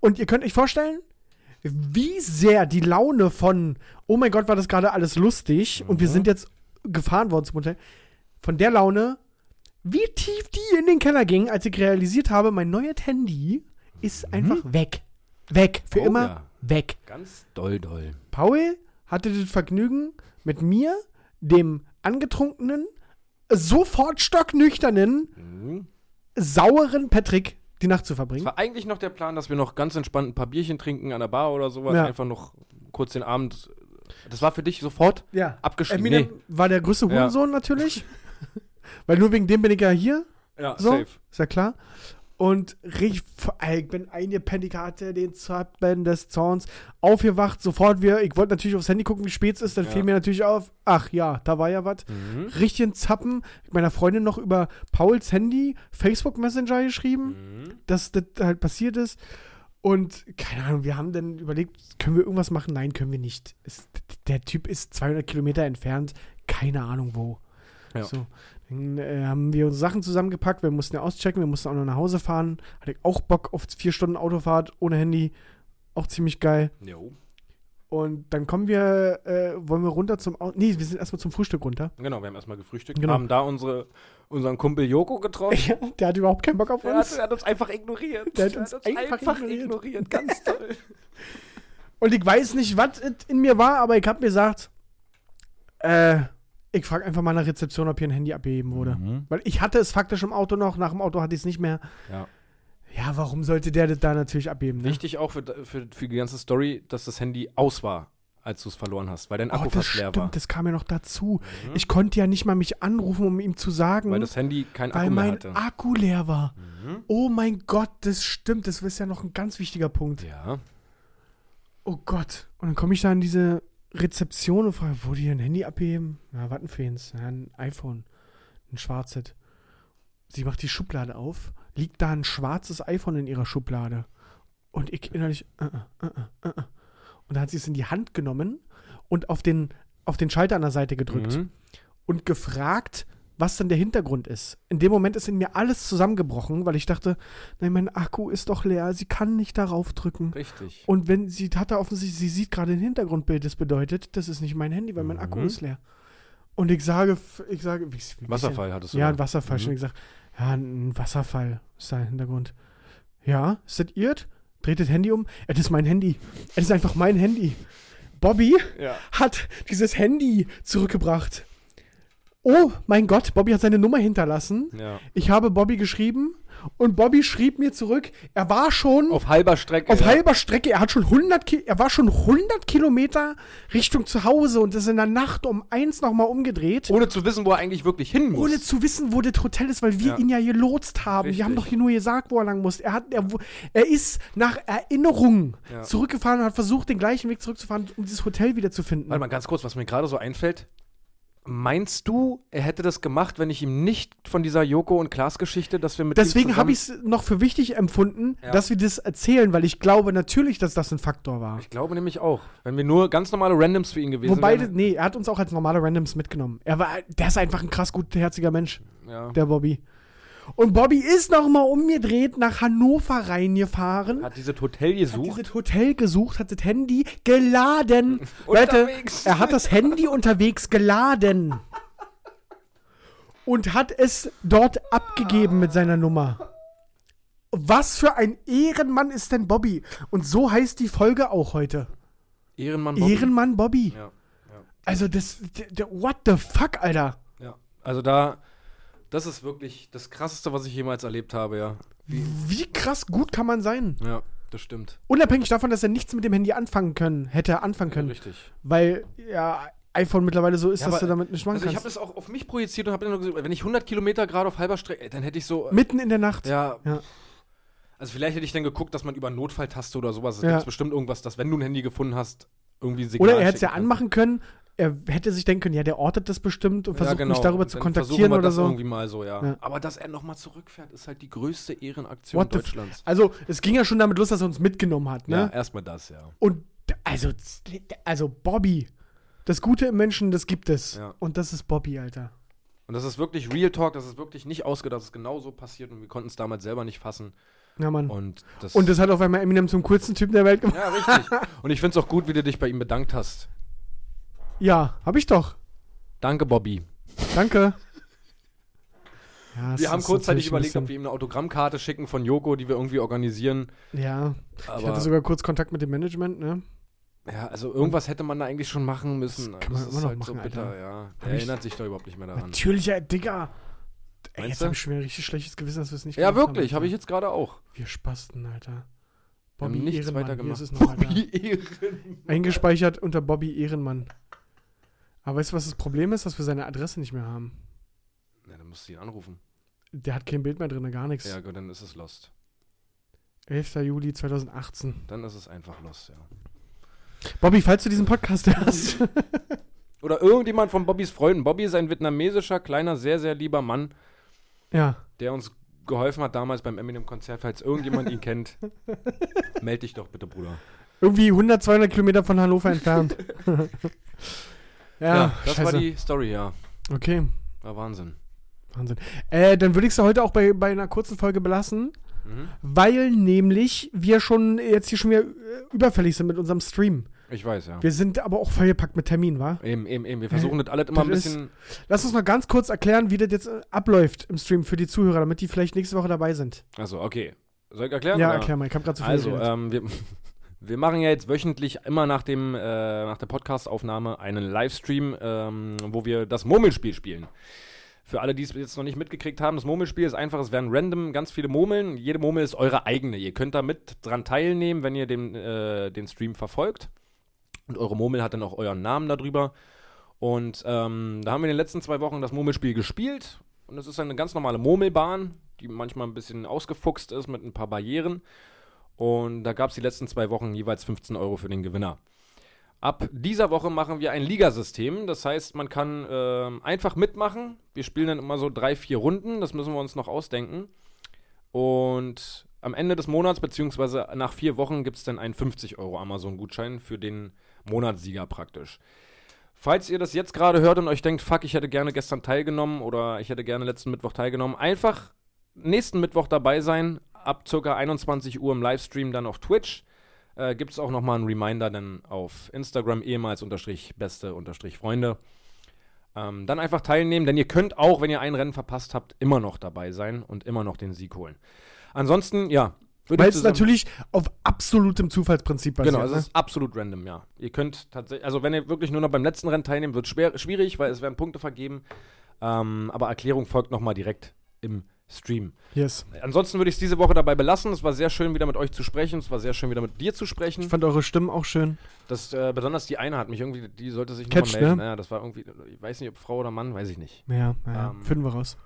Und ihr könnt euch vorstellen, wie sehr die Laune von, oh mein Gott, war das gerade alles lustig und wir sind jetzt gefahren worden zum Hotel, von der Laune, wie tief die in den Keller ging, als ich realisiert habe, mein neues Handy ist einfach weg. Weg. Für Oh, immer ja. weg. Ganz doll, doll. Paul hatte das Vergnügen, mit mir, dem angetrunkenen, sofort stocknüchternen, Mhm. saueren Patrick die Nacht zu Es verbringen. war eigentlich noch der Plan, dass wir noch ganz entspannt ein paar Bierchen trinken an der Bar oder sowas. Ja. Einfach noch kurz den Abend. Das war für dich sofort Ja. abgeschrieben. Eminem war der größte Ja. Hurensohn natürlich. Weil nur wegen dem bin ich ja hier. Ja, So. safe. Ist ja klar. Und ich bin eingepennt, ich hatte den Zappen des Zorns aufgewacht, sofort wir, ich wollte natürlich aufs Handy gucken, wie spät es ist, dann Ja. fiel mir natürlich auf, ach ja, da war ja was. Mhm. Richtig ein Zappen, meiner Freundin noch über Pauls Handy Facebook Messenger geschrieben, Mhm. dass das halt passiert ist. Und keine Ahnung, wir haben dann überlegt, können wir irgendwas machen? Nein, können wir nicht. Es, der Typ ist 200 Kilometer entfernt, keine Ahnung wo. Ja. So, dann äh, haben wir unsere Sachen zusammengepackt, wir mussten ja auschecken, wir mussten auch noch nach Hause fahren. Hatte ich auch Bock auf vier Stunden Autofahrt ohne Handy. Auch ziemlich geil. Jo. Und dann kommen wir, äh, wollen wir runter zum Auto. Nee, wir sind erstmal zum Frühstück runter. Genau, wir haben erstmal gefrühstückt, Genau. haben da unsere, unseren Kumpel Joko getroffen. Ja, der hat überhaupt keinen Bock auf Der uns. hat, der hat uns einfach ignoriert. Der hat uns einfach ignoriert. Ganz toll. Und ich weiß nicht, was in mir war, aber ich habe mir gesagt, äh, ich frage einfach mal nach Rezeption, ob hier ein Handy abgegeben wurde. Mhm. Weil ich hatte es faktisch im Auto noch, nach dem Auto hatte ich es nicht mehr. Ja. Ja, warum sollte der das da natürlich abgeben? Ne? Wichtig auch für, für, für die ganze Story, dass das Handy aus war, als du es verloren hast, weil dein Akku Oh, fast leer stimmt, war. das kam ja noch dazu. Mhm. Ich konnte ja nicht mal mich anrufen, um ihm zu sagen, weil weil, das Handy kein Akku mehr mein hatte. Akku leer war. Mhm. Oh mein Gott, das stimmt. Das ist ja noch ein ganz wichtiger Punkt. Ja. Oh Gott. Und dann komme ich da in diese Rezeption und frage, wo die hier ein Handy abheben? Ja, warten für uns. Ja, ein iPhone. Ein schwarzes. Sie macht die Schublade auf, liegt da ein schwarzes iPhone in ihrer Schublade. Und ich innerlich, äh, äh, äh, äh. Und dann hat sie es in die Hand genommen und auf den, auf den Schalter an der Seite gedrückt Mhm. und gefragt, was denn der Hintergrund ist. In dem Moment ist in mir alles zusammengebrochen, weil ich dachte, nein, mein Akku ist doch leer, sie kann nicht darauf drücken. Richtig. Und wenn sie hat da offensichtlich, sie sieht gerade ein Hintergrundbild, das bedeutet, das ist nicht mein Handy, weil mein Akku Mhm. ist leer. Und ich sage, ich sage, wie, wie Wasserfall hattest du. Ja, ein Wasserfall. Mhm. Schon gesagt, ja, ein Wasserfall ist da im Hintergrund. Ja, ist das irrt? Dreht das Handy um. Es ist mein Handy. Es ist einfach mein Handy. Bobby Ja. hat dieses Handy zurückgebracht. Oh mein Gott, Bobby hat seine Nummer hinterlassen. ja. Ich habe Bobby geschrieben und Bobby schrieb mir zurück, er war schon Auf halber Strecke. auf ja. halber Strecke, er hat schon 100 Ki er war schon 100 Kilometer Richtung zu Hause und ist in der Nacht um eins nochmal umgedreht. Ohne zu wissen, wo er eigentlich wirklich hin muss. Ohne zu wissen, wo das Hotel ist, weil wir Ja. ihn ja gelotst haben. Richtig. Wir haben doch hier nur gesagt, wo er lang muss. Er, hat, er, er ist nach Erinnerung zurückgefahren und hat versucht, den gleichen Weg zurückzufahren, um dieses Hotel wieder zu finden. Warte mal ganz kurz, was mir gerade so einfällt. Meinst du, er hätte das gemacht, wenn ich ihm nicht von dieser Joko und Klaas Geschichte, dass wir mit ihm Deswegen habe ich es noch für wichtig empfunden, Ja. dass wir das erzählen, weil ich glaube natürlich, dass das ein Faktor war. Ich glaube nämlich auch. Wenn wir nur ganz normale Randoms für ihn gewesen Wobei, wären. nee, er hat uns auch als normale Randoms mitgenommen. Er war, der ist einfach ein krass gutherziger Mensch, Ja. der Bobby. Und Bobby ist nochmal umgedreht nach Hannover reingefahren. Hat dieses Hotel Hat gesucht. dieses Hotel gesucht, hat das Handy geladen. Leute, er hat das Handy unterwegs geladen. und hat es dort abgegeben mit seiner Nummer. Was für ein Ehrenmann ist denn Bobby? Und so heißt die Folge auch heute. Ehrenmann Bobby. Ehrenmann Bobby. Ja, Also das, what the fuck, Alter? ja. Also da, das ist wirklich das Krasseste, was ich jemals erlebt habe, ja. Wie krass gut kann man sein? Ja, das stimmt. Unabhängig davon, dass er nichts mit dem Handy anfangen können, hätte anfangen können. Richtig. Weil ja iPhone mittlerweile so ist, Ja, dass du damit nicht machen Also ich habe kannst. das auch auf mich projiziert und habe dann nur gesagt, wenn ich 100 Kilometer gerade auf halber Strecke, dann hätte ich so, Mitten in der Nacht. ja, Ja. also vielleicht hätte ich dann geguckt, dass man über Notfalltaste oder sowas, es Ja. gibt bestimmt irgendwas, dass wenn du ein Handy gefunden hast, irgendwie ein Signal Oder er hätte es ja anmachen können. Er hätte sich denken können, ja, der ortet das bestimmt und versucht ja, genau. mich darüber zu kontaktieren oder so. irgendwie mal so, ja. Ja. Aber dass er nochmal zurückfährt, ist halt die größte Ehrenaktion What Deutschlands. Also, es ging ja schon damit los, dass er uns mitgenommen hat, ne? Ja, erstmal das, ja. Und also, also Bobby, das Gute im Menschen, das gibt es. Ja. Und das ist Bobby, Alter. Und das ist wirklich Real Talk, das ist wirklich nicht ausgedacht, das ist genau so passiert und wir konnten es damals selber nicht fassen. Ja, Mann. Und das, Und das hat auf einmal Eminem zum coolsten Typen der Welt gemacht. ja, richtig. und ich finde es auch gut, wie du dich bei ihm bedankt hast. Ja, hab ich doch. Danke, Bobby. Danke. Ja, Wir haben kurzzeitig überlegt, ob wir ihm eine Autogrammkarte schicken von Joko, die wir irgendwie organisieren. Ja, ich Aber hatte sogar kurz Kontakt mit dem Management, ne? ja, also irgendwas hätte man da eigentlich schon machen müssen. Das kann man das immer noch halt so machen, bitter, Alter. ja. Er ich- erinnert sich doch überhaupt nicht mehr daran. Natürlich, ja, Digga. Ey, Meinst jetzt habe ich schon wieder ein richtig schlechtes Gewissen, dass wir es nicht Ja, wirklich, haben, habe ich jetzt gerade auch. Wir Spasten, Alter. Wir haben Bobby nichts Ehrenmann. weiter Hier gemacht. ist es noch, Alter. Ehren. Eingespeichert unter Bobby Ehrenmann. Aber weißt du, was das Problem ist? Dass wir seine Adresse nicht mehr haben. Ja, dann musst du ihn anrufen. Der hat kein Bild mehr drin, gar nichts. Ja, gut, dann ist es lost. 11. Juli 2018. Dann ist es einfach lost, ja. Bobby, falls du diesen Podcast hörst. Oder irgendjemand von Bobbys Freunden. Bobby ist ein vietnamesischer, kleiner, sehr, sehr lieber Mann, ja. der uns geholfen hat damals beim Eminem-Konzert. Falls irgendjemand ihn kennt, melde dich doch bitte, Bruder. Irgendwie 100, 200 Kilometer von Hannover entfernt. ja, das scheiße. war die Story, ja. Okay, War Wahnsinn. Wahnsinn. Äh, dann würde ich es heute auch bei, bei einer kurzen Folge belassen, Mhm. weil nämlich wir schon jetzt hier schon wieder äh, überfällig sind mit unserem Stream. Ich weiß, ja. Wir sind aber auch vollgepackt mit Termin, wa? Eben, eben, eben. Wir versuchen das alles immer ein das ist- bisschen. Lass uns noch ganz kurz erklären, wie das jetzt äh, abläuft im Stream für die Zuhörer, damit die vielleicht nächste Woche dabei sind. Also, okay. Soll ich erklären? Ja, oder? erklär mal, ich habe gerade zu viel Also, ähm, wir, wir machen ja jetzt wöchentlich immer nach, dem, äh, nach der Podcast-Aufnahme einen Livestream, ähm, wo wir das Murmelspiel spielen. Für alle, die es jetzt noch nicht mitgekriegt haben, das Murmelspiel ist einfach, es werden random ganz viele Murmeln. Jede Murmel ist eure eigene. Ihr könnt da mit dran teilnehmen, wenn ihr den, äh, den Stream verfolgt. Und eure Murmel hat dann auch euren Namen darüber. Und ähm, da haben wir in den letzten zwei Wochen das Murmelspiel gespielt. Und es ist eine ganz normale Murmelbahn, die manchmal ein bisschen ausgefuchst ist mit ein paar Barrieren. Und da gab es die letzten zwei Wochen jeweils 15 Euro für den Gewinner. Ab dieser Woche machen wir ein Ligasystem. Das heißt, man kann ähm, einfach mitmachen. Wir spielen dann immer so drei, vier Runden. Das müssen wir uns noch ausdenken. Und am Ende des Monats, beziehungsweise nach vier Wochen, gibt es dann einen 50 Euro Amazon-Gutschein für den Monatssieger praktisch. Falls ihr das jetzt gerade hört und euch denkt, fuck, ich hätte gerne gestern teilgenommen oder ich hätte gerne letzten Mittwoch teilgenommen, einfach nächsten Mittwoch dabei sein. Ab ca. 21 Uhr im Livestream dann auf Twitch. Äh, Gibt es auch nochmal einen Reminder dann auf Instagram, ehemals unterstrich beste unterstrich Freunde. Ähm, dann einfach teilnehmen, denn ihr könnt auch, wenn ihr ein Rennen verpasst habt, immer noch dabei sein und immer noch den Sieg holen. Ansonsten, ja. würde Weil es natürlich auf absolutem Zufallsprinzip basiert. Genau, es ne? ist absolut random, ja. Ihr könnt tatsächlich, also wenn ihr wirklich nur noch beim letzten Rennen teilnehmt, wird es schwierig, weil es werden Punkte vergeben. Ähm, aber Erklärung folgt nochmal direkt im Stream. Yes. Ansonsten würde ich es diese Woche dabei belassen. Es war sehr schön, wieder mit euch zu sprechen. Es war sehr schön, wieder mit dir zu sprechen. Ich fand eure Stimmen auch schön. Das, äh, besonders die eine hat mich irgendwie, die sollte sich Catch, melden. ne? Naja, das war irgendwie, ich weiß nicht, ob Frau oder Mann, weiß ich nicht. Ja, ja, Ähm, finden wir raus.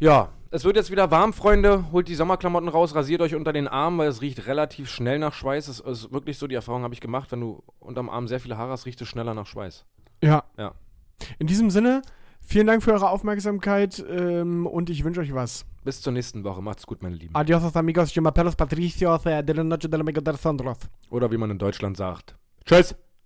Ja, es wird jetzt wieder warm, Freunde. Holt die Sommerklamotten raus, rasiert euch unter den Armen, weil es riecht relativ schnell nach Schweiß. Es ist wirklich so, die Erfahrung habe ich gemacht. Wenn du unterm Arm sehr viele Haare hast, riecht es schneller nach Schweiß. Ja. Ja. In diesem Sinne, vielen Dank für eure Aufmerksamkeit ähm, und ich wünsche euch was. Bis zur nächsten Woche. Macht's gut, meine Lieben. Adios, amigos. Yo me apelos Patricios de la noche de la Mega Sandros. Oder wie man in Deutschland sagt. Tschüss.